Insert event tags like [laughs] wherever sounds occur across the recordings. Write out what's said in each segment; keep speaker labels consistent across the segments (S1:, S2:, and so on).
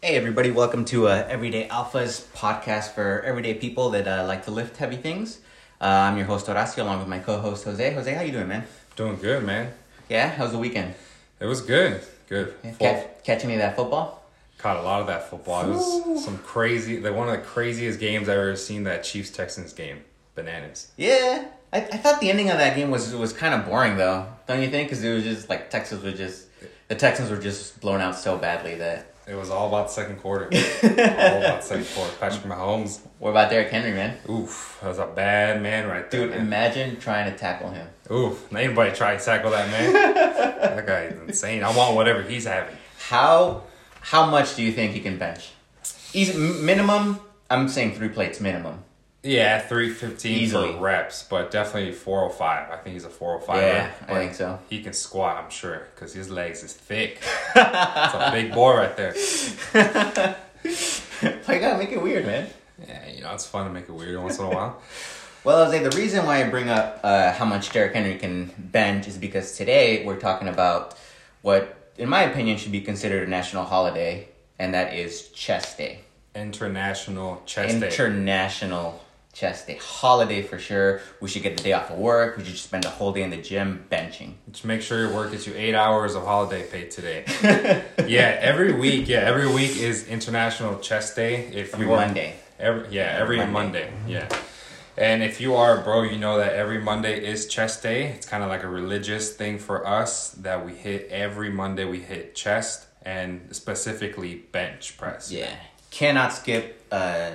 S1: Hey, everybody, welcome to uh, Everyday Alphas podcast for everyday people that uh, like to lift heavy things. Uh, I'm your host, Horacio, along with my co host, Jose. Jose, how you doing, man?
S2: Doing good, man.
S1: Yeah, how's the weekend?
S2: It was good. Good.
S1: Yeah,
S2: Full-
S1: Catch, catch any of that football?
S2: Caught a lot of that football. It was some crazy. Like one of the craziest games I've ever seen. That Chiefs Texans game. Bananas.
S1: Yeah, I, I thought the ending of that game was was kind of boring, though. Don't you think? Because it was just like Texas was just. The Texans were just blown out so badly that.
S2: It was all about the second quarter. [laughs] all about the second quarter. Patrick Mahomes.
S1: What about Derrick Henry, man?
S2: Oof, that was a bad man right there.
S1: Dude,
S2: man.
S1: imagine trying to tackle him.
S2: Oof, anybody try to tackle that man? [laughs] that guy is insane. I want whatever he's having.
S1: How how much do you think he can bench? He's minimum. I'm saying three plates minimum.
S2: Yeah, three fifteen for reps, but definitely four hundred five. I think he's a four hundred five.
S1: Yeah, I think so.
S2: He can squat, I'm sure, because his legs is thick. [laughs] It's a big boy right there. [laughs]
S1: I gotta make it weird, man?
S2: Yeah, you know it's fun to make it weird once in a while. [laughs]
S1: Well, Jose, the reason why I bring up uh, how much Derrick Henry can bench is because today we're talking about what, in my opinion, should be considered a national holiday, and that is Chest Day.
S2: International chest day.
S1: International Chest Day. Holiday for sure. We should get the day off of work. We should just spend the whole day in the gym benching.
S2: Just make sure your work gets you eight hours of holiday pay today. [laughs] yeah, every week. Yeah, every week is International Chest Day. If
S1: Every
S2: you are-
S1: Monday.
S2: Every yeah, every
S1: Monday.
S2: Monday. Yeah. And if you are a bro, you know that every Monday is chest day. It's kind of like a religious thing for us that we hit every Monday. We hit chest and specifically bench press.
S1: Yeah, cannot skip uh,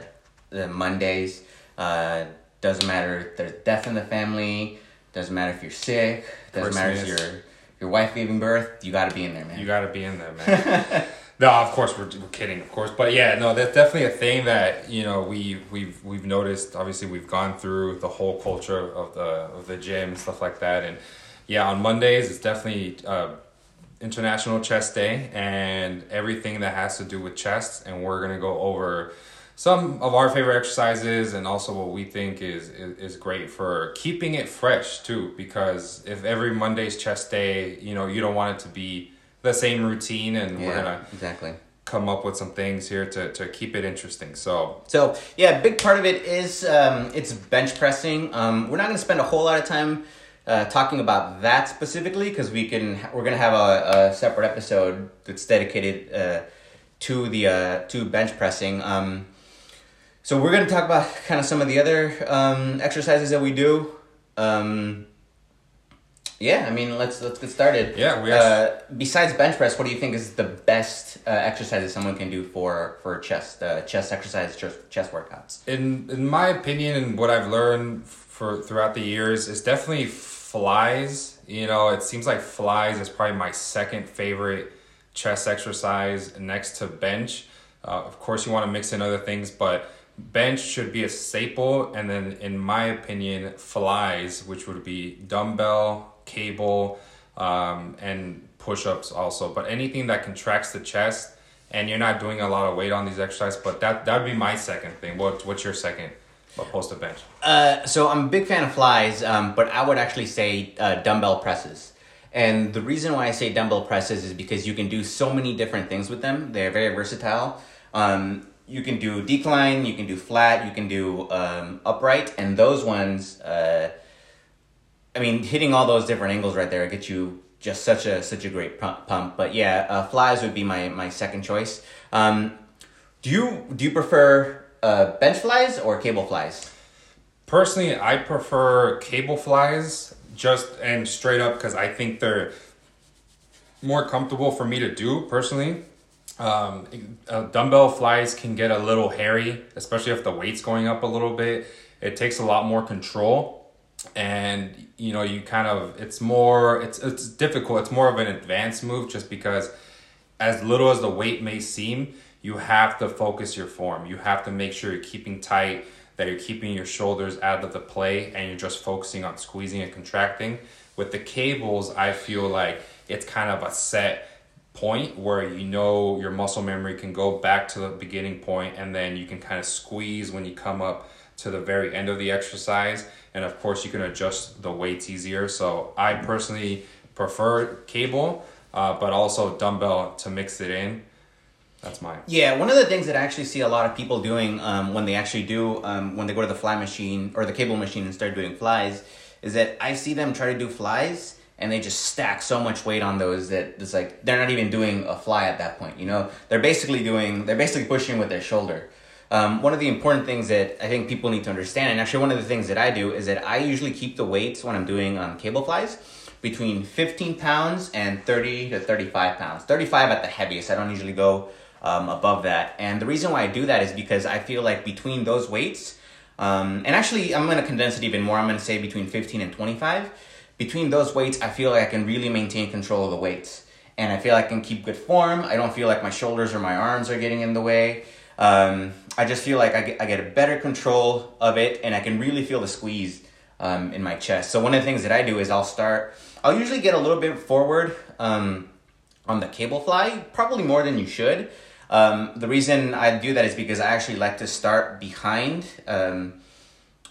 S1: the Mondays. Uh, doesn't matter if there's death in the family. Doesn't matter if you're sick. Doesn't matter if your your wife giving birth. You got to be in there, man.
S2: You got to be in there, man. [laughs] no, of course we're, we're kidding, of course, but yeah, no, that's definitely a thing that you know we we've we've noticed. Obviously, we've gone through the whole culture of the of the gym and stuff like that, and yeah, on Mondays it's definitely uh, International Chest Day and everything that has to do with chest, and we're gonna go over some of our favorite exercises and also what we think is, is is great for keeping it fresh too because if every monday's chest day you know you don't want it to be the same routine and we're gonna
S1: exactly.
S2: come up with some things here to, to keep it interesting so
S1: So yeah, big part of it is um, it's bench pressing. Um, we're not going to spend a whole lot of time uh, talking about that specifically because we can. We're going to have a, a separate episode that's dedicated uh, to the uh, to bench pressing. Um, so we're going to talk about kind of some of the other um, exercises that we do. Um, yeah, I mean let's let's get started.
S2: Yeah, we
S1: Uh, besides bench press, what do you think is the best uh, exercises someone can do for for chest uh, chest exercise chest, chest workouts?
S2: in in my opinion and what I've learned for throughout the years is definitely flies. You know, it seems like flies is probably my second favorite chest exercise next to bench. Uh, of course, you want to mix in other things, but bench should be a staple. And then, in my opinion, flies, which would be dumbbell, cable, um, and push ups also. But anything that contracts the chest and you're not doing a lot of weight on these exercises, but that that would be my second thing. What what's your second opposed to bench?
S1: Uh, so I'm a big fan of flies, um, but I would actually say uh, dumbbell presses. And the reason why I say dumbbell presses is because you can do so many different things with them. They're very versatile. Um, you can do decline, you can do flat, you can do um, upright, and those ones. Uh, I mean, hitting all those different angles right there gets you just such a such a great pump. But yeah, uh, flies would be my my second choice. Um, do you do you prefer uh, bench flies or cable flies?
S2: Personally, I prefer cable flies just and straight up because I think they're more comfortable for me to do personally. Um, uh, dumbbell flies can get a little hairy, especially if the weight's going up a little bit. It takes a lot more control, and you know you kind of it's more it's it's difficult. It's more of an advanced move just because as little as the weight may seem, you have to focus your form. You have to make sure you're keeping tight, that you're keeping your shoulders out of the play, and you're just focusing on squeezing and contracting. With the cables, I feel like it's kind of a set point where you know your muscle memory can go back to the beginning point and then you can kind of squeeze when you come up to the very end of the exercise. And of course you can adjust the weights easier. So i personally prefer cable uh, but also dumbbell to mix it in. That's mine.
S1: Yeah, one of the things that I actually see a lot of people doing um, when they actually do um, when they go to the fly machine or the cable machine and start doing flies is that I see them try to do flies and they just stack so much weight on those that it's like they're not even doing a fly at that point. You know, they're basically doing they're basically pushing with their shoulder. Um, one of the important things that I think people need to understand, and actually one of the things that I do is that I usually keep the weights when I'm doing um, cable flies between 15 pounds and 30 to 35 pounds. 35 at the heaviest. I don't usually go um, above that. And the reason why I do that is because I feel like between those weights, um, and actually I'm going to condense it even more. I'm going to say between 15 and 25. Between those weights, I feel like I can really maintain control of the weights. And I feel like I can keep good form. I don't feel like my shoulders or my arms are getting in the way. Um, I just feel like I get, I get a better control of it and I can really feel the squeeze um, in my chest. So one of the things that I do is I'll start I'll usually get a little bit forward um, on the cable fly, probably more than you should. Um, the reason I do that is because I actually like to start behind. Um,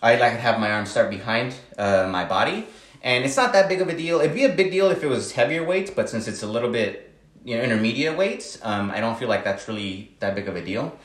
S1: I like to have my arms start behind uh, my body, and it's not that big of a deal. It'd be a big deal if it was heavier weights, but since it's a little bit you know intermediate weights, um, I don't feel like that's really that big of a deal.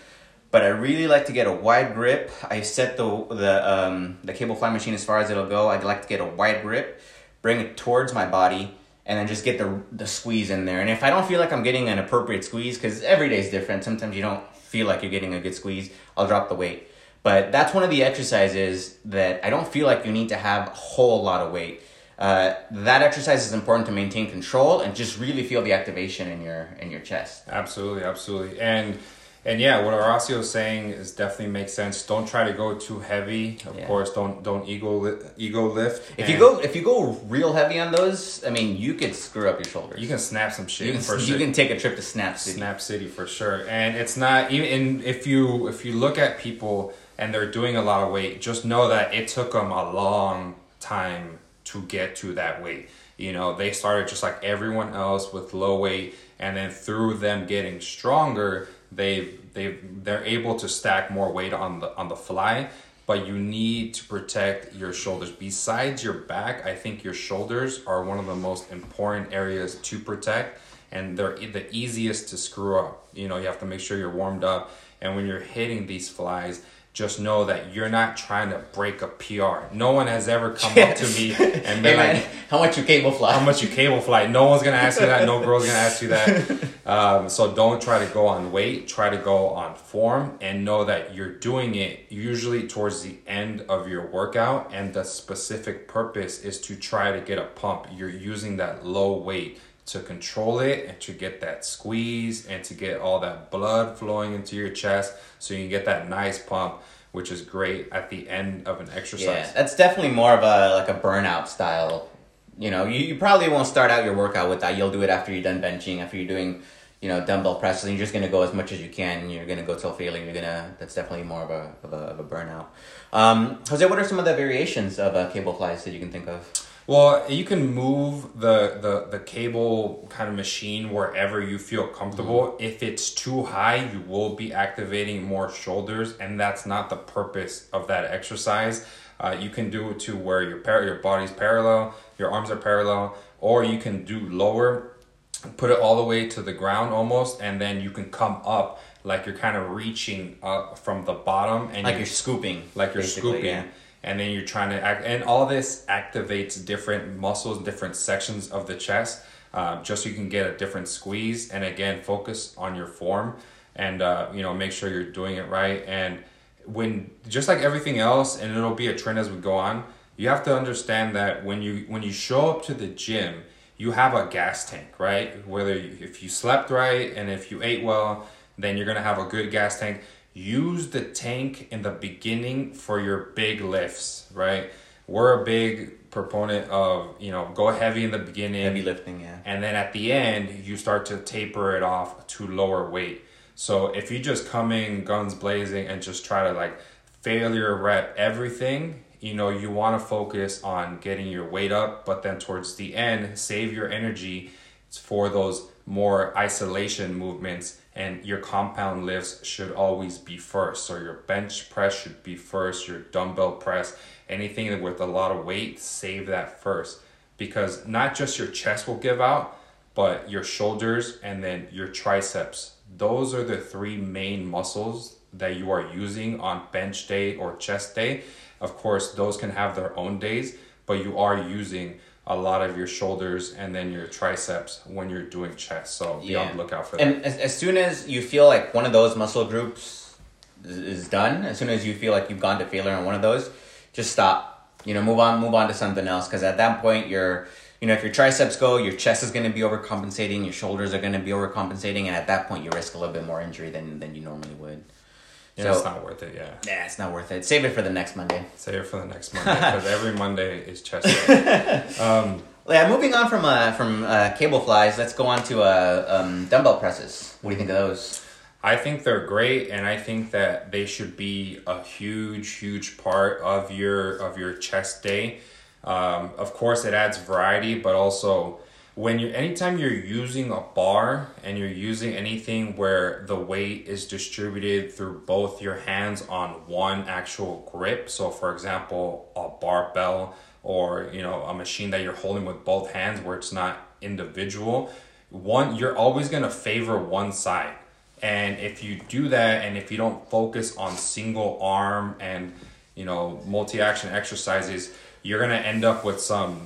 S1: But I really like to get a wide grip. I set the the um, the cable fly machine as far as it'll go. I'd like to get a wide grip bring it towards my body, and then just get the the squeeze in there. And if I don't feel like I'm getting an appropriate squeeze, because every day is different, sometimes you don't feel like you're getting a good squeeze, I'll drop the weight. But that's one of the exercises that I don't feel like you need to have a whole lot of weight. Uh, that exercise is important to maintain control and just really feel the activation in your in your chest.
S2: Absolutely, absolutely, and and yeah, what Horacio is saying is definitely makes sense. Don't try to go too heavy. Of yeah. course, don't don't ego li- ego lift.
S1: If you go if you go real heavy on those, I mean, you could screw up your shoulders.
S2: You can snap some shit.
S1: You can, you
S2: sure.
S1: can take a trip to Snap City.
S2: Snap City for sure. And it's not even in, if you if you look at people and they're doing a lot of weight, just know that it took them a long time to get to that weight. You know, they started just like everyone else with low weight, and then through them getting stronger they they they're able to stack more weight on the on the fly. But you need to protect your shoulders. Besides your back i think your shoulders are one of the most important areas to protect and they're the easiest to screw up. You know you have to make sure you're warmed up and when you're hitting these flies just know that you're not trying to break a PR. No one has ever come yes. up to me and been hey, like,
S1: "How much you cable fly?
S2: How much you cable fly?" No one's gonna ask you that. No girl's gonna ask you that. [laughs] Um, so don't try to go on weight. Try to go on form, and know that you're doing it usually towards the end of your workout, and the specific purpose is to try to get a pump. You're using that low weight to control it and to get that squeeze and to get all that blood flowing into your chest so you can get that nice pump which is great at the end of an exercise. Yeah,
S1: that's definitely more of a like a burnout style. You know, you, you probably won't start out your workout with that. You'll do it after you're done benching, after you're doing, you know, dumbbell presses, and you're just gonna go as much as you can. And you're gonna go till failing. You're gonna. That's definitely more of a of a, of a burnout. Um, Jose, what are some of the variations of uh, cable flies that you can think of?
S2: Well, you can move the, the, the cable kind of machine wherever you feel comfortable. Mm-hmm. If it's too high, you will be activating more shoulders, and that's not the purpose of that exercise. Uh, you can do it to where your par- your body's parallel, your arms are parallel, or you can do lower, put it all the way to the ground almost, and then you can come up like you're kind of reaching up from the bottom, and
S1: like you're, you're scooping,
S2: like you're scooping. Yeah and then you're trying to act and all this activates different muscles different sections of the chest uh, just so you can get a different squeeze and again focus on your form and uh, you know make sure you're doing it right. And when just like everything else and it'll be a trend as we go on you have to understand that when you when you show up to the gym you have a gas tank right? Whether you, if you slept right and if you ate well then you're gonna have a good gas tank use the tank in the beginning for your big lifts, right? We're a big proponent of, you know, go heavy in the beginning.
S1: Heavy lifting, yeah.
S2: And then at the end, you start to taper it off to lower weight. So if you just come in guns blazing and just try to like failure rep everything, you know, you want to focus on getting your weight up, but then towards the end, save your energy for those more isolation movements and your compound lifts should always be first. So your bench press should be first, your dumbbell press, anything with a lot of weight, save that first because not just your chest will give out, but your shoulders and then your triceps those are the three main muscles that you are using on bench day or chest day. Of course, those can have their own days, but you are using a lot of your shoulders and then your triceps when you're doing chest. So be on the lookout for that.
S1: And as, as soon as you feel like one of those muscle groups is, is done, as soon as you feel like you've gone to failure on one of those, just stop. You know, move on, move on to something else. Because at that point, you're, you know, if your triceps go, your chest is going to be overcompensating, your shoulders are going to be overcompensating, and at that point, you risk a little bit more injury than than you normally would.
S2: Yeah,
S1: so,
S2: it's not worth it. Yeah.
S1: Nah, it's not worth it. Save it for the next Monday.
S2: Save it for the next [laughs] Monday because every Monday is chest day. [laughs] um,
S1: yeah, moving on from uh, from uh, cable flies, let's go on to uh, um, dumbbell presses. What do you think of those?
S2: I think they're great, and I think that they should be a huge, huge part of your of your chest day. Um, of course, it adds variety, but also when you anytime you're using a bar and you're using anything where the weight is distributed through both your hands on one actual grip. So, for example, a barbell or you know a machine that you're holding with both hands where it's not individual. One, you're always gonna favor one side and if you do that, and if you don't focus on single arm and you know multi action exercises, you're gonna end up with some,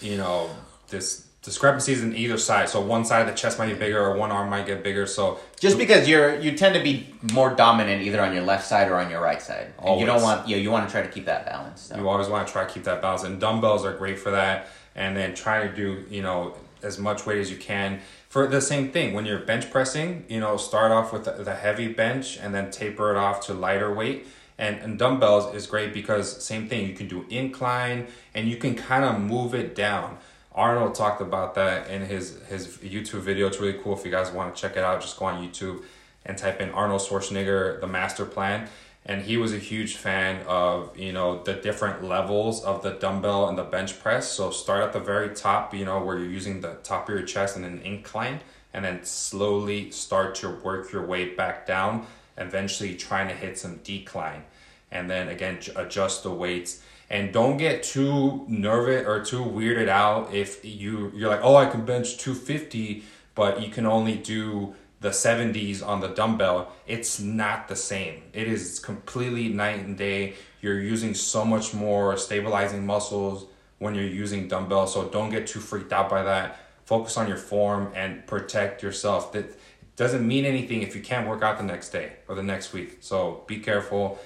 S2: you know, this discrepancies in either side. So one side of the chest might be bigger, or one arm might get bigger. So
S1: just because you're you tend to be more dominant either on your left side or on your right side, and you don't want you know, you want to try to keep that balance.
S2: So. You always want to try to keep that balance, and dumbbells are great for that. And then try to do you know as much weight as you can for the same thing when you're bench pressing you know start off with the, the heavy bench and then taper it off to lighter weight and, and dumbbells is great because same thing you can do incline and you can kind of move it down arnold talked about that in his his youtube video. It's really cool if you guys want to check it out just go on youtube and type in arnold schwarzenegger the master plan. And he was a huge fan of you know the different levels of the dumbbell and the bench press. So start at the very top you know where you're using the top of your chest and an incline and then slowly start to work your way back down eventually trying to hit some decline. And then again adjust the weights and don't get too nervous or too weirded out if you you're like oh i can bench 250 but you can only do the 70s on the dumbbell, it's not the same. It is completely night and day. You're using so much more stabilizing muscles when you're using dumbbell, so don't get too freaked out by that. Focus on your form and protect yourself. That doesn't mean anything if you can't work out the next day or the next week. So be careful.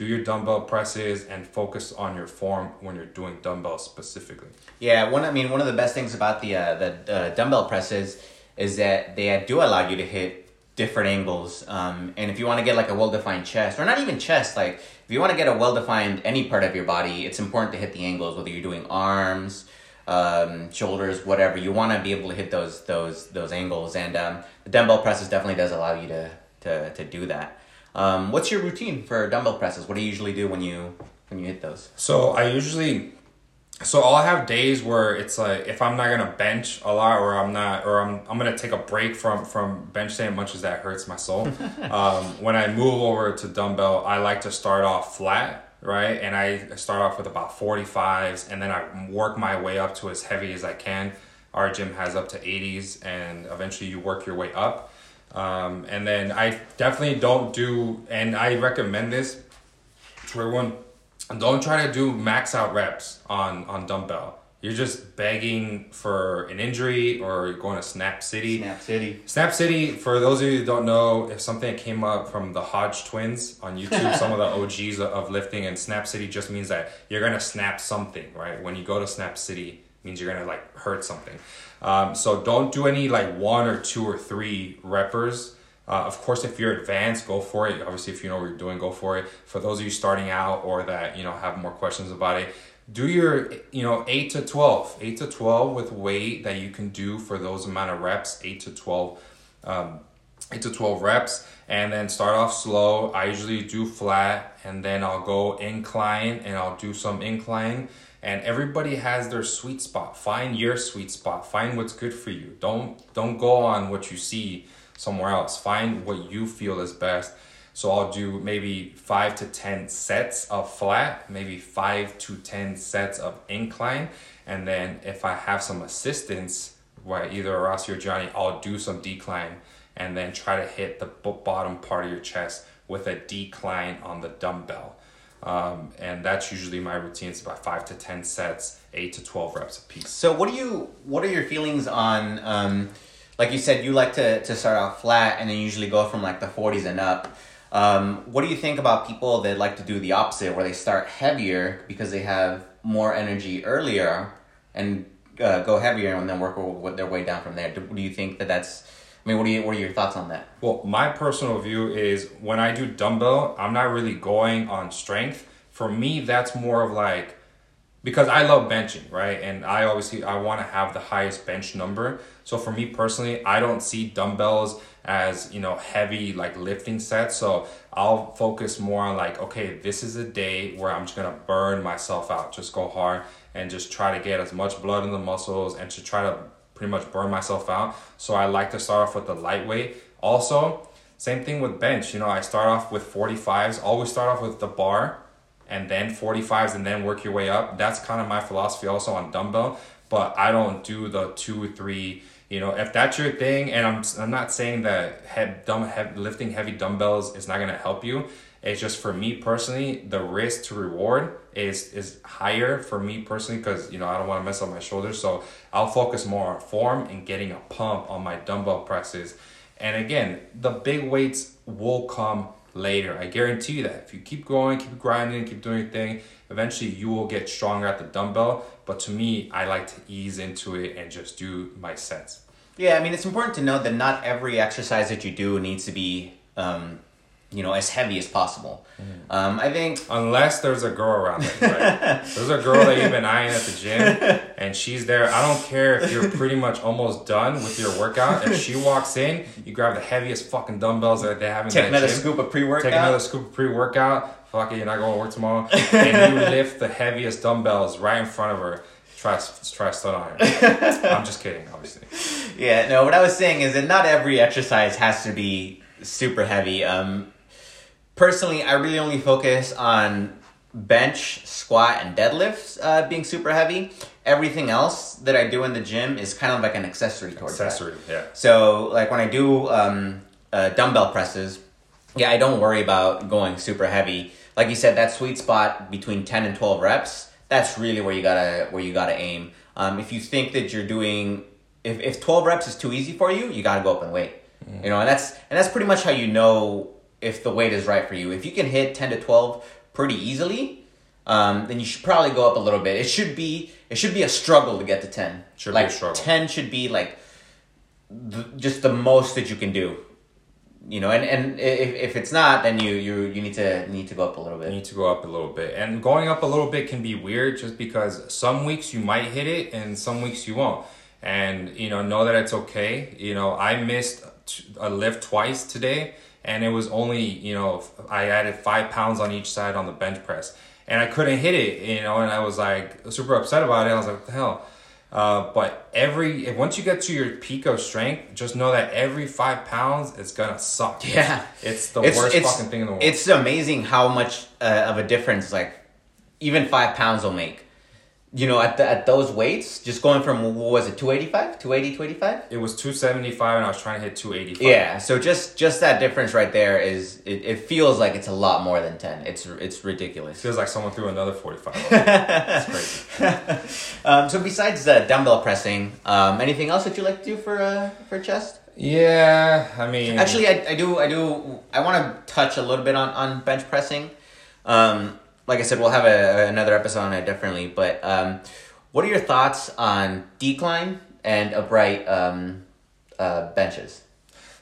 S2: Do your dumbbell presses and focus on your form when you're doing dumbbells specifically.
S1: Yeah, one. I mean, one of the best things about the uh, the uh, dumbbell presses is that they do allow you to hit different angles. Um, and if you want to get like a well defined chest, or not even chest, like if you want to get a well defined any part of your body, it's important to hit the angles, whether you're doing arms, um, shoulders, whatever. You want to be able to hit those those those angles, and um, the dumbbell presses definitely does allow you to to to do that. Um, what's your routine for dumbbell presses? What do you usually do when you when you hit those?
S2: So I usually so I'll have days where it's like if I'm not gonna bench a lot or I'm not or I'm I'm gonna take a break from from bench day as much as that hurts my soul. [laughs] um, when I move over to dumbbell, I like to start off flat, right? And I start off with about 45s and then I work my way up to as heavy as I can. Our gym has up to 80s and eventually you work your way up. Um, and then I definitely don't do and I recommend this to everyone don't try to do max out reps on on dumbbell. You're just begging for an injury or going to Snap City.
S1: Snap City.
S2: Snap City, for those of you who don't know, if something came up from the Hodge twins on YouTube, some of the OGs of lifting, and Snap City just means that you're going to snap something, right? When you go to Snap City, means you're to like hurt something. Um, so don't do any like one or two or three reppers uh, of course, if you're advanced, go for it. Obviously, if you know what you're doing, go for it. For those of you starting out or that you know have more questions about it, do your you know eight to twelve, eight to twelve with weight that you can do for those amount of reps, eight to twelve. Um, 8 to 12 reps and then start off slow. I usually do flat and then I'll go incline and I'll do some incline and everybody has their sweet spot. Find your sweet spot. Find what's good for you. Don't don't go on what you see somewhere else. Find what you feel is best. So I'll do maybe five to 10 sets of flat, maybe five to 10 sets of incline. And then if I have some assistance, where either Rossi or Johnny, I'll do some decline and then try to hit the bottom part of your chest with a decline on the dumbbell. Um, and that's usually my routine. It's about five to ten sets, eight to twelve reps a piece.
S1: So what do you what are your feelings on um, like you said you like to, to start out flat and then usually go from like the forties and up. Um, what do you think about people that like to do the opposite where they start heavier because they have more energy earlier and uh, go heavier and then work their way down from there? Do, do you think that that's mean, what are you, what are your thoughts on that?
S2: Well, my personal view is when I do dumbbell, I'm not really going on strength. For me, that's more of like because I love benching, right? And I obviously I want to have the highest bench number. So for me personally, I don't see dumbbells as, you know, heavy like lifting sets. So I'll focus more on like, okay, this is a day where I'm just going to burn myself out, just go hard and just try to get as much blood in the muscles and to try to pretty much burn myself out. So I like to start off with the lightweight. Also, same thing with bench. You know, I start off with 45s, always start off with the bar and then 45s and then work your way up. That's kind of my philosophy also on dumbbell, but I don't do the two three. You know, if that's your thing, and I'm, I'm not saying that head, dumb, head, lifting heavy dumbbells is not going to help you. It's just for me personally, the risk to reward is is higher for me personally because you know I don't want to mess up my shoulders. So I'll focus more on form and getting a pump on my dumbbell presses. And again, the big weights will come later. I guarantee you that. If you keep going, keep grinding, keep doing your thing, eventually you will get stronger at the dumbbell. But to me, I like to ease into it and just do my sets.
S1: Yeah, I mean, it's important to know that not every exercise that you do needs to be um, you know, as heavy as possible. Mm. Um, I think
S2: unless there's a girl around there, right? [laughs] there's a girl that you've been eyeing at the gym, and she's there. I don't care if you're pretty much almost done with your workout. If she walks in, you grab the heaviest fucking dumbbells that they have in
S1: Take another
S2: gym,
S1: scoop of pre workout.
S2: Take another scoop of pre workout. Fuck it, you're not going to work tomorrow. and you [laughs] lift the heaviest dumbbells right in front of her. Try, try stun on her. [laughs] I'm just kidding, obviously.
S1: Yeah, no. What I was saying is that not every exercise has to be super heavy. Um, personally, I really only focus on bench, squat, and deadlifts uh, being super heavy. Everything else that I do in the gym is kind of like an accessory towards
S2: accessory,
S1: that.
S2: yeah.
S1: So, like when I do um, uh, dumbbell presses, yeah, I don't worry about going super heavy. Like you said, that sweet spot between ten and twelve reps. That's really where you gotta where you gotta aim. Um, if you think that you're doing if, if 12 reps is too easy for you you got to go up and weight mm. you know and that's and that's pretty much how you know if the weight is right for you. If you can hit 10 to 12 pretty easily, um, then you should probably go up a little bit. It should be it should be a struggle to get to 10.
S2: Should
S1: like
S2: be a struggle.
S1: 10 should be like the, just the most that you can do. You know, and, and if, if it's not, then you, you you need to need to go up a little bit.
S2: You need to go up a little bit, and going up a little bit can be weird, just because some weeks you might hit it, and some weeks you won't. And you know, know that it's okay. You know, I missed a lift twice today, and it was only you know I added five pounds on each side on the bench press, and I couldn't hit it, you know, and I was like super upset about it. I was like, what the hell? Uh, but every once you get to your peak of strength, just know that every five pounds it's gonna suck.
S1: Yeah,
S2: it's, the it's, worst it's, fucking thing in the world.
S1: It's amazing how much uh, of a difference like even five pounds will make you know, at the, at those weights, just going from what was it, 285, 280, 285?
S2: It was 275 and I was trying to hit 285.
S1: Yeah, so just just that difference right there is it, it feels like it's a lot more than 10. It's it's ridiculous.
S2: It feels like someone threw another 45. [laughs] That's
S1: crazy. [laughs] um, so besides the dumbbell pressing, um, anything else that you like to do for uh, for chest?
S2: Yeah, I mean
S1: Actually, I, I do I do I want to touch a little bit on on bench pressing. Um, like I said, we'll have a, another episode on it differently. But um, what are your thoughts on decline and upright um, uh, benches?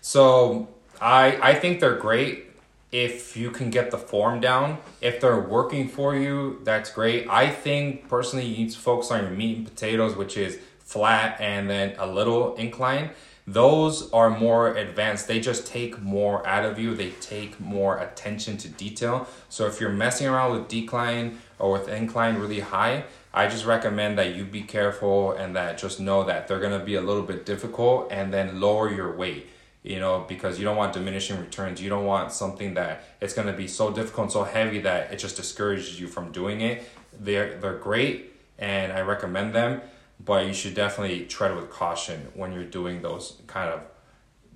S2: So I I think they're great if you can get the form down. If they're working for you, that's great. I think personally, you need to focus on your meat and potatoes, which is flat and then a little incline those are more advanced. They just take more out of you. They take more attention to detail. So if you're messing around with decline or with incline really high i just recommend that you be careful and that just know that they're to be a little bit difficult and then lower your weight you know because you don't want diminishing returns. You don't want something that it's to be so difficult and so heavy that it just discourages you from doing it. They're they're great and i recommend them but you should definitely tread with caution when you're doing those kind of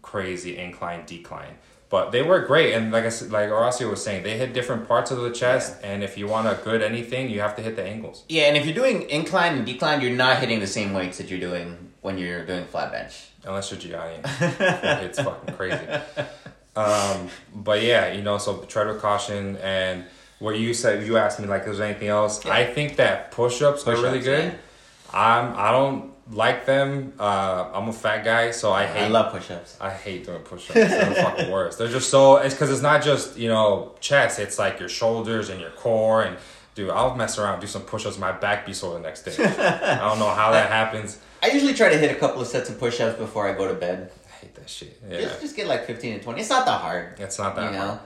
S2: crazy incline decline. But they work great, and like I said, like Horacio was saying, they hit different parts of the chest, and if you want a good anything, you have to hit the angles.
S1: Yeah, and if you're doing incline and decline, you're not hitting the same weights that you're doing when you're doing flat bench.
S2: Unless you're Gianni, [laughs] it's fucking crazy. Um, but yeah, you know, so tread with caution, and what you said, you asked me like, is there anything else?
S1: Yeah.
S2: I think that push-ups, are really good.
S1: yeah.
S2: I'm I don't like them. Uh, I'm a fat guy, so I hate
S1: I love push-ups.
S2: I hate doing push-ups. They're the fucking worst. They're just so. It's because it's not just you know chest. It's like your shoulders and your core. And dude, I'll mess around, do some push-ups. My back be sore the next day. I don't know how that happens.
S1: I usually try to hit a couple of sets of push-ups before I go to bed.
S2: I hate that shit. Yeah,
S1: Just, just get like 15 and 20. It's not that hard.
S2: it's not that
S1: you know?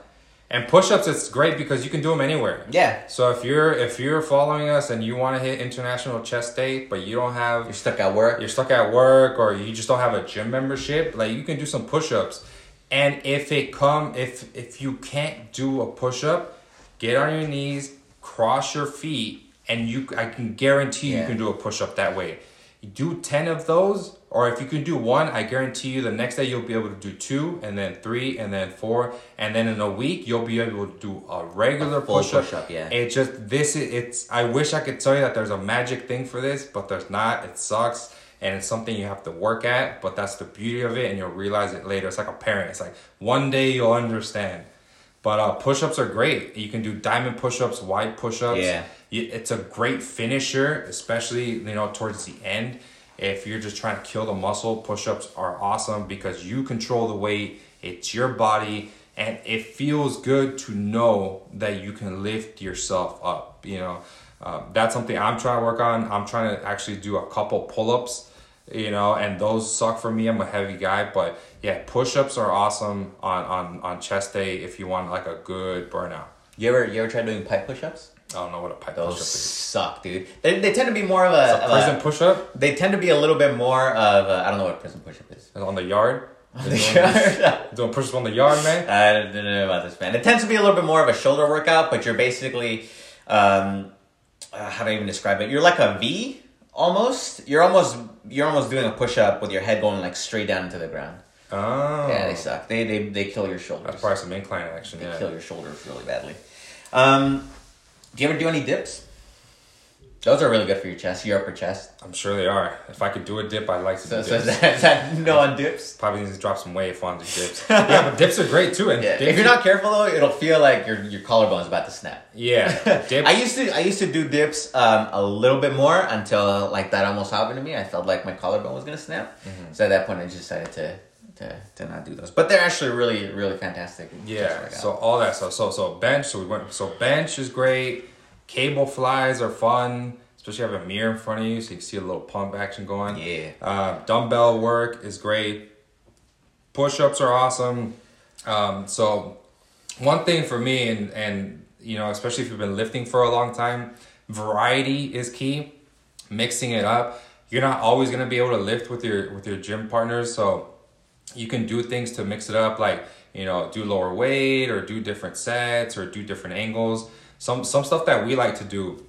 S2: And push-ups, it's great because you can do them anywhere.
S1: Yeah.
S2: So if you're if you're following us and you want to hit international chest day, but you don't have
S1: You're stuck at work.
S2: you're stuck at work or you just don't have a gym membership, like you can do some push-ups. And if it come if if you can't do a push-up, get on your knees, cross your feet, and you I can guarantee you can do a push-up that way. You do 10 of those or if you can do one, I guarantee you the next day you'll be able to do two and then three and then four and then in a week you'll be able to do a regular
S1: A full
S2: push-up.
S1: push-up, yeah.
S2: It just this is it's I wish I could tell you that there's a magic thing for this, but there's not. It sucks and it's something you have to work at, but that's the beauty of it and you'll realize it later. It's like a parent. It's like one day you'll understand. But uh, push-ups are great. You can do diamond push-ups, wide push-ups.
S1: Yeah.
S2: It's a great finisher, especially you know towards the end. If you're just trying to kill the muscle, push-ups are awesome because you control the weight. It's your body, and it feels good to know that you can lift yourself up. You know, uh, that's something I'm trying to work on. I'm trying to actually do a couple pull-ups. You know, and those suck for me. I'm a heavy guy, but yeah, push-ups are awesome on on on chest day if you want like a good burnout.
S1: You ever you ever tried doing pipe push-ups?
S2: I don't know what a pipe
S1: Those
S2: push-up is.
S1: suck, dude. They, they tend to be more of a,
S2: A prison
S1: a
S2: push-up
S1: they tend to be a little bit more of I I don't know what a prison push-up is.
S2: on the yard.
S1: On the
S2: Doing-
S1: yard? [laughs]
S2: Doing push-ups on the yard, man.
S1: I don't know about this, man. It tends to be a little bit more of a shoulder workout, but you're basically, um, uh, how do I even describe it? You're like a V almost. You're almost you're almost doing a push up with your head going like straight down into the ground.
S2: Oh,
S1: Yeah, they suck. They they they kill your shoulders.
S2: That's probably some incline action.
S1: They
S2: Yeah.
S1: kill your shoulders really badly. Um, do you ever do any dips? Those are really good for your chest, your upper chest.
S2: I'm sure they are. If I could do a dip, I'd like to
S1: So,
S2: do
S1: so is that, is that no on dips?
S2: Probably need to drop some weight if I want to do dips. [laughs] yeah, but dips are great too. And
S1: Yeah.
S2: dips
S1: If you're not careful though, it'll feel like your your collarbone's about to snap.
S2: yeah, [laughs] dips.
S1: I used to I used to do dips um, a little bit more until like that almost happened to me. I felt like my collarbone was gonna snap.
S2: Mm-hmm.
S1: So at that point, I just decided to, to to not do those. But they're actually really really fantastic.
S2: Yeah, so all that stuff. So so bench. So we went. So bench is great. Cable flies are fun, especially if you have a mirror in front of you, so you can see a little pump action going.
S1: Yeah.
S2: Uh, dumbbell work is great. Push ups are awesome. Um, so one thing for me, and and you know, especially if you've been lifting for a long time, variety is key. Mixing it up. You're not always gonna be able to lift with your with your gym partners, so you can do things to mix it up like you know do lower weight or do different sets or do different angles. Some some stuff that we like to do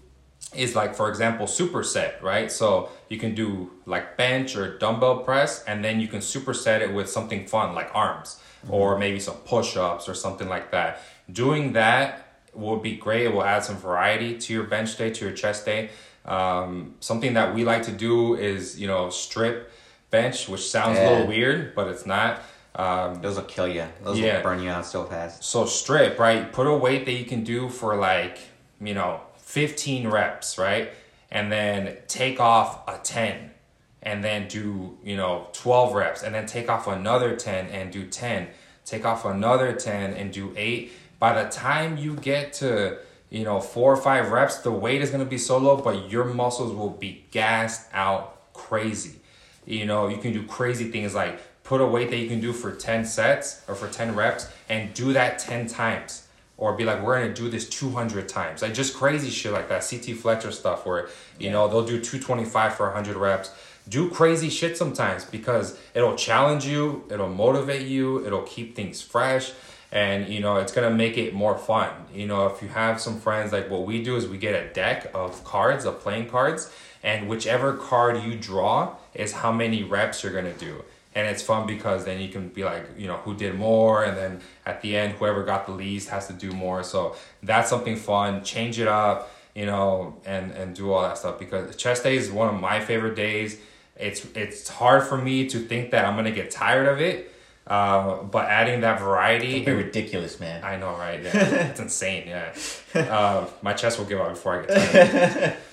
S2: is like for example superset right? So you can do like bench or dumbbell press and then you can superset it with something fun like arms or maybe some push-ups or something like that. Doing that will be great. It will add some variety to your bench day to your chest day. Um, something that we like to do is you know strip bench which sounds a little weird but it's not um,
S1: Those will kill you. Those
S2: Yeah.
S1: will burn you out so fast.
S2: so strip, right? Put a weight that you can do for like, you know, 15 reps, right? And then take off a 10 and then do, you know, 12 reps and then take off another 10 and do 10. Take off another 10 and do 8. By the time you get to, you know, 4 or 5 reps, the weight is going to be so low, but your muscles will be gassed out crazy. You know, you can do crazy things like put a weight that you can do for 10 sets or for 10 reps and do that 10 times. Or be like, we're gonna do this 200 times. Like just crazy shit like that. CT Fletcher stuff where, you know, they'll do 225 for 100 reps. Do crazy shit sometimes because it'll challenge you, it'll motivate you, it'll keep things fresh and you know it's gonna make it more fun you know if you have some friends like what we do is we get a deck of cards of playing cards and whichever card you draw is how many reps you're gonna do. And it's fun because then you can be like you know who did more and then at the end whoever got the least has to do more. So that's something fun. Change it up you know and and do all that stuff because chest day is one of my favorite days. It's it's hard for me to think that i'm gonna get tired of it uh, but adding that variety
S1: You're ridiculous, man.
S2: i know right? Yeah [laughs] it's insane yeah. Uh, my chest will give out before i get tired [laughs]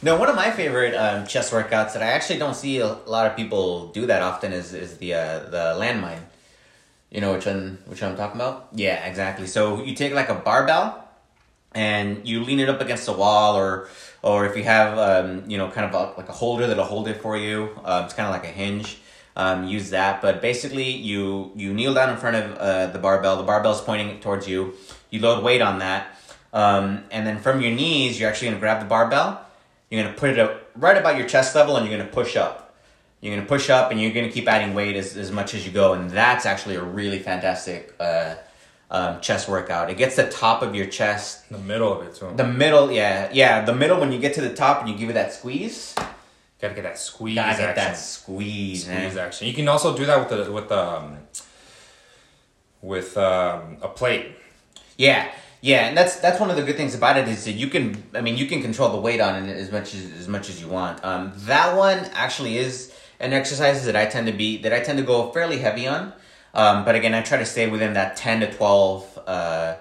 S1: No, one of my favorite um, chest workouts that I actually don't see a lot of people do that often is is the uh, the landmine. You know which one which one I'm talking about? Yeah, exactly. So you take like a barbell and you lean it up against the wall, or or if you have um, you know kind of a, like a holder that'll hold it for you. Um, it's kind of like a hinge. Um, use that, but basically you you kneel down in front of uh, the barbell. The barbell's pointing towards you. You load weight on that, um, and then from your knees, you're actually gonna grab the barbell you're gonna put it up right about your chest level, and you're gonna push up. You're gonna push up, and you're gonna keep adding weight as, as much as you go, and that's actually a really fantastic uh, um, chest workout. It gets the top of your chest,
S2: the middle of it too
S1: the middle, yeah, yeah, the middle. When you get to the top and you give it that squeeze,
S2: gotta get that squeeze
S1: gotta get
S2: action
S1: that squeeze,
S2: squeeze
S1: man.
S2: action. You can also do that with the with the um, with um, a plate.
S1: Yeah, yeah, and that's that's one of the good things about it is that you can. I mean, you can control the weight on it as much as as much as you want. Um, that one actually is an exercise that I tend to be that I tend to go fairly heavy on. Um, but again, I try to stay within that ten to twelve. Uh,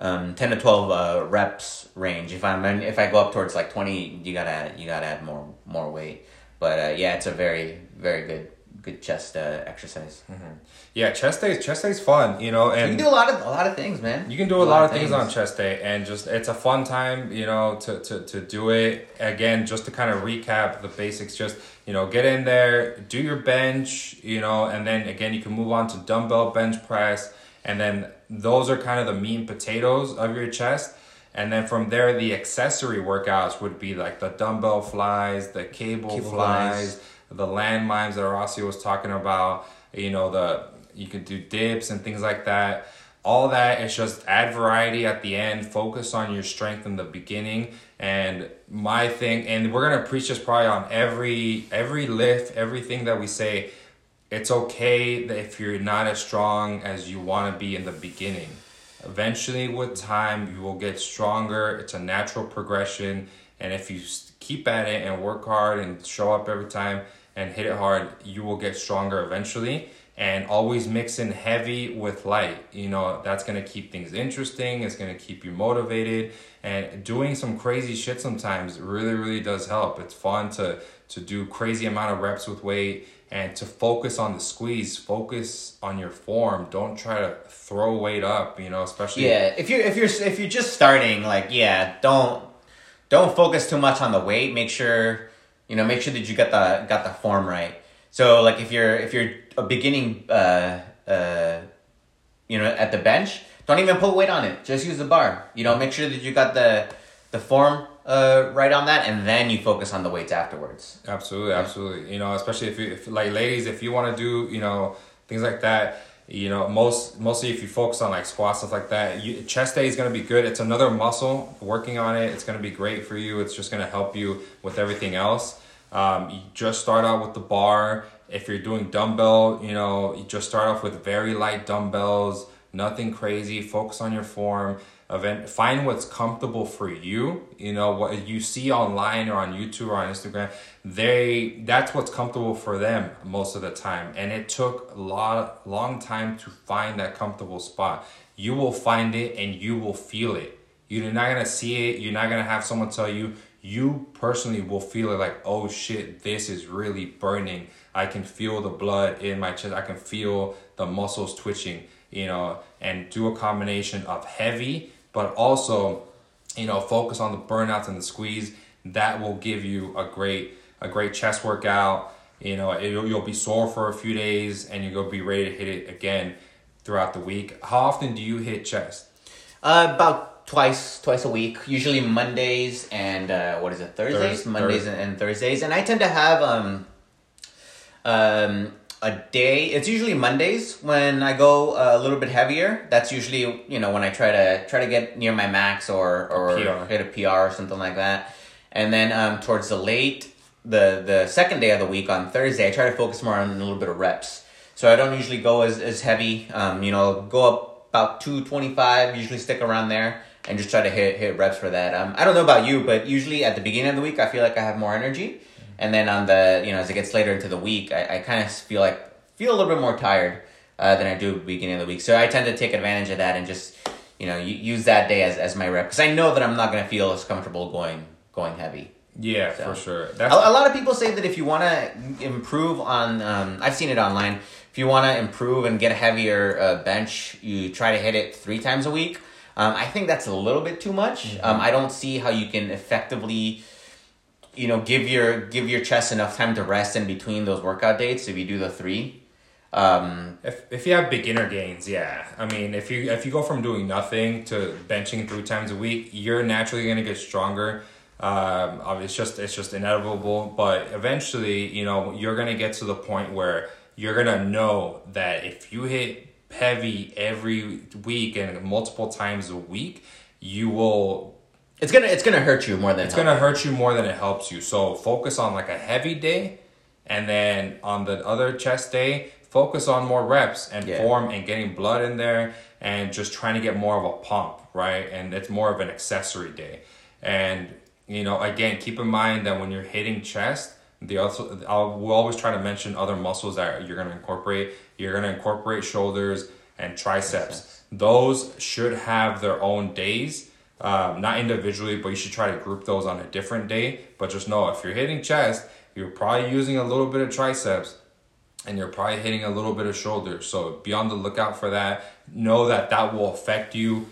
S1: um, 10 to 12 uh, reps range if i'm if i go up towards like 20 you gotta add, you gotta add more more weight but uh, yeah it's a very very good good chest uh, exercise
S2: Yeah, chest day. Chest day's fun, you know, and you
S1: can do a lot of a lot of things man
S2: You can do a, lot, of things, on chest day, and just it's a fun time, you know, to, to, to do it. Again, just to kind of recap the basics, just you know, get in there, do your bench, you know, and then again you can move on to dumbbell bench press, and then those are kind of the meat and potatoes of your chest. And then from there, the accessory workouts would be like the dumbbell flies, the cable,
S1: Cable
S2: flies,
S1: flies.
S2: The landmines that Rossi was talking about. You know, the you could do dips and things like that. All that is just add variety at the end. Focus on your strength in the beginning. And my thing, and we're gonna preach this probably on every every lift, everything that we say. It's okay if you're not as strong as you want to be in the beginning. Eventually, with time, you will get stronger. It's a natural progression. And if you keep at it and work hard and show up every time and hit it hard, you will get stronger eventually. And always mix in heavy with light. You know, that's to keep things interesting. It's to keep you motivated. And doing some crazy shit sometimes really, really does help. It's fun to, to do crazy amount of reps with weight and to focus on the squeeze focus on your form don't try to throw weight up you know especially
S1: Yeah, if you're if you're if you're just starting, like yeah, don't don't focus too much on the weight. Make sure you know make sure that you got the got the form right. So like if you're if you're a beginning uh uh you know at the bench, don't even put weight on it. Just use the bar. You know, make sure that you got the the form uh right on that, and then you focus on the weights afterwards.
S2: absolutely absolutely you know especially if you if like ladies if you want to do you know things like that you know most mostly if you focus on like squats stuff like that you, chest day is going to be good. It's another muscle working on it it's going to be great for you. It's just going to help you with everything else. Um, you just start out with the bar. If you're doing dumbbell you know you just start off with very light dumbbells nothing crazy focus on your form event find what's comfortable for you you know what you see online or on youtube or on instagram they that's what's comfortable for them most of the time. And it took a lot long time to find that comfortable spot. You will find it and you will feel it. You're not gonna see it. You're not gonna have someone tell you. You personally will feel it like oh shit this is really burning. I can feel the blood in my chest. I can feel the muscles twitching you know and do a combination of heavy but also you know focus on the burnouts and the squeeze. That will give you a great a great chest workout. You know it'll, you'll be sore for a few days and you'll be ready to hit it again throughout the week. How often do you hit chest?
S1: Uh, about twice, twice a week. Usually Mondays and uh, what is it? Thursdays,
S2: Thurs-
S1: Mondays
S2: Thurs-
S1: and, and Thursdays, and I tend to have um, um, a day. It's usually Mondays when I go a little bit heavier. That's usually you know when I try to try to get near my max or or
S2: PR.
S1: hit a PR or something like that. And then um, towards the late the the second day of the week on Thursday, I try to focus more on a little bit of reps. So I don't usually go as as heavy. Um, you know, go up about two twenty five. Usually stick around there and just try to hit hit reps for that. Um, I don't know about you, but usually at the beginning of the week, I feel like I have more energy, and then on the you know as it gets later into the week, I, I kind of feel like feel a little bit more tired uh, than I do at the beginning of the week. So I tend to take advantage of that and just you know use that day as, as my rep because I know that I'm not gonna feel as comfortable going going heavy.
S2: Yeah,
S1: So-
S2: for sure.
S1: A, a lot of people say that if you want to improve on, um, I've seen it online. If you want to improve and get a heavier uh, bench, you try to hit it three times a week. Um, I think that's a little bit too much. Um, I don't see how you can effectively, you know, give your give your chest enough time to rest in between those workout dates. If you do the three, um,
S2: If, if you have beginner gains, yeah. I mean, if you if you go from doing nothing to benching three times a week, you're naturally gonna get stronger. Um, it's just it's just inevitable. But eventually, you know, you're gonna get to the point where you're gonna know that if you hit heavy every week and multiple times a week, you will
S1: it's gonna it's gonna hurt you more than
S2: it's gonna hurt you more than it helps you. So focus on like a heavy day, and then on the other chest day, focus on more reps and
S1: Yeah.
S2: form and getting blood in there, and just trying to get more of a pump, right? And it's more of an accessory day. And you know, again, keep in mind that when you're hitting chest, the also I'll we'll always try to mention other muscles that you're gonna incorporate. You're gonna incorporate shoulders and triceps. Those should have their own days um, not individually, but you should try to group those on a different day. But just know if you're hitting chest, you're probably using a little bit of triceps and you're probably hitting a little bit of shoulder. So be on the lookout for that. Know that that will affect you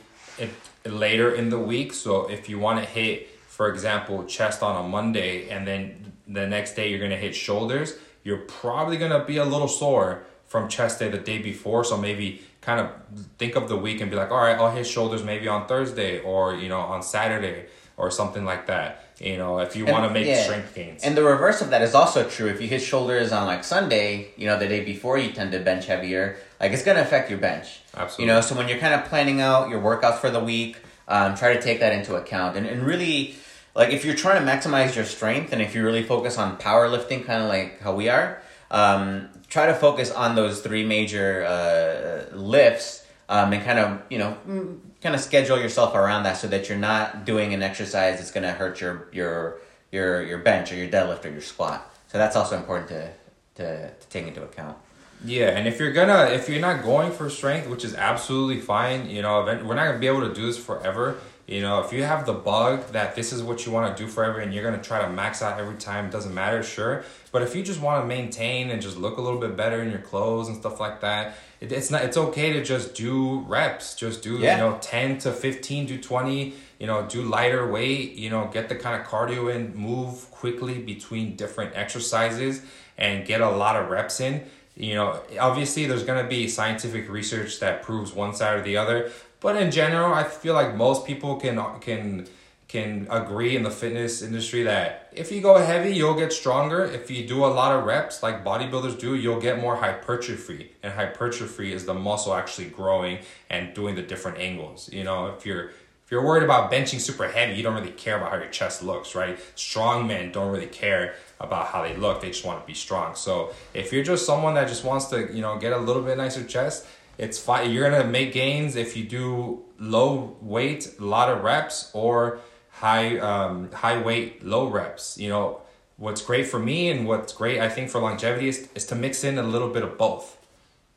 S2: later in the week. So if you want to hit, for example, chest on a Monday and then the next day you're going to hit shoulders, you're probably going to be a little sore from chest day the day before. So maybe kind of think of the week and be like, all right, I'll hit shoulders maybe on Thursday or, you know, on Saturday or something like that. You know, if you want to make
S1: yeah.
S2: strength gains.
S1: And the reverse of that is also true. If you hit shoulders on like Sunday, you know, the day before you tend to bench heavier, like it's gonna affect your bench.
S2: Absolutely.
S1: You know, so when you're kind of planning out your workouts for the week, um, try to take that into account. And, and really, like if you're trying to maximize your strength and if you really focus on powerlifting, kind of like how we are, um, try to focus on those three major uh, lifts um, and kind of, you know, mm, kind of schedule yourself around that so that you're not doing an exercise that's going to hurt your, your, your, your bench or your deadlift or your squat. So that's also important to, to, to take into account.
S2: Yeah, and if you're gonna, if you're not going for strength, which is absolutely fine, you know, we're not gonna be able to do this forever. You know, if you have the bug that this is what you want to do forever and you're gonna try to max out every time, doesn't matter, sure. But if you just want to maintain and just look a little bit better in your clothes and stuff like that, it, it's not. It's okay to just do reps. Just do
S1: Yeah.
S2: you know ten to fifteen to twenty. You know, do lighter weight. You know, get the kind of cardio in, move quickly between different exercises, and get a lot of reps in you know obviously there's going to be scientific research that proves one side or the other but in general i feel like most people can can can agree in the fitness industry that if you go heavy you'll get stronger if you do a lot of reps like bodybuilders do you'll get more hypertrophy and hypertrophy is the muscle actually growing and doing the different angles you know if you're if you're worried about benching super heavy, you don't really care about how your chest looks, right? Strong men don't really care about how they look. They just want to be strong. So if you're just someone that just wants to, you know, get a little bit nicer chest, it's fine. You're gonna make gains if you do low weight, a lot of reps, or high um, high weight, low reps. You know, what's great for me and what's great I think for longevity is, is to mix in a little bit of both.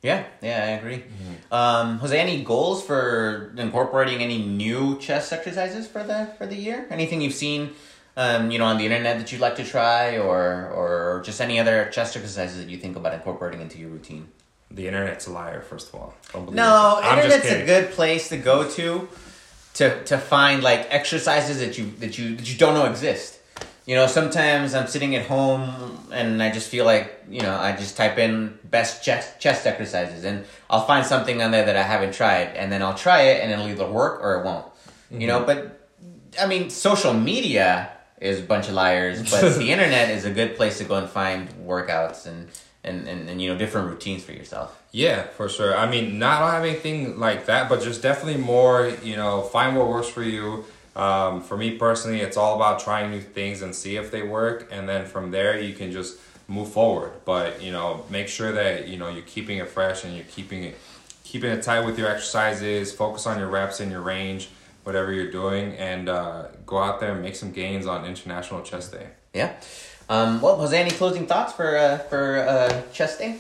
S1: Yeah, yeah, I agree. Um, Jose, any goals for incorporating any new chest exercises for the for the year? Anything you've seen, um, you know, on the internet that you'd like to try, or or just any other chest exercises that you think about incorporating into your routine?
S2: The internet's a liar, first of all.
S1: No,
S2: it.
S1: Internet's a good place to go to, to to find like exercises that you that you that you don't know exist. You know, sometimes I'm sitting at home and I just feel like you know I just type in best chest chest exercises and I'll find something on there that I haven't tried and then I'll try it and it'll either work or it won't. You know, mm-hmm. but I mean, social media is a bunch of liars, but [laughs] the internet is a good place to go and find workouts and and, and, and you know different routines for yourself.
S2: Yeah, for sure. I mean, not have anything like that, but just definitely more. You know, find what works for you. Um, for me personally, it's all about trying new things and see if they work, and then from there you can just move forward. But you know, make sure that you know you're keeping it fresh and you're keeping it keeping it tight with your exercises. Focus on your reps and your range, whatever you're doing, and uh, go out there and make some gains on International Chest Day.
S1: Yeah. Um, well, Jose, any closing thoughts for uh, for uh, chest day?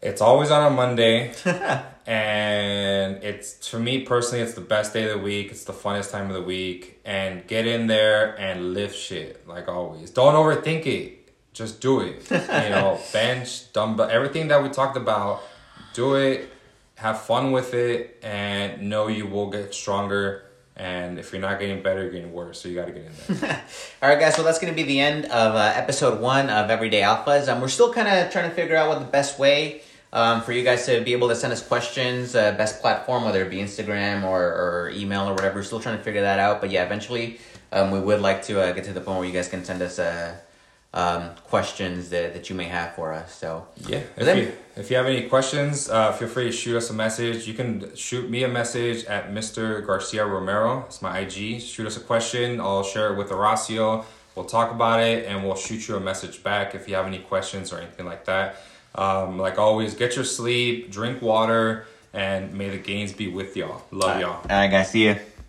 S2: It's always on a Monday, [laughs] and it's for me personally, it's the best day of the week. It's the funnest time of the week, and get in there and lift shit like always. Don't overthink it. Just do it. [laughs] you know, bench, dumbbell, everything that we talked about. Do it. Have fun with it, and know you will get stronger. And if you're not getting better, you're getting worse. So you got to get in there. [laughs]
S1: All right, guys. So that's going to be the end of uh, episode one of Everyday Alphas. Um, we're still kind of trying to figure out what the best way um, for you guys to be able to send us questions, uh, best platform, whether it be Instagram or, or email or whatever. We're still trying to figure that out. But yeah, eventually um, we would like to uh, get to the point where you guys can send us uh, um, questions that, that you may have for us. So
S2: yeah, if you, if you have any questions, uh, feel free to shoot us a message. You can shoot me a message at Mr. Garcia Romero. It's my IG. Shoot us a question. I'll share it with Horacio. We'll talk about it and we'll shoot you a message back if you have any questions or anything like that. Um, like always, get your sleep, drink water, and may the gains be with y'all. Love y'all.
S1: All right, guys. See you.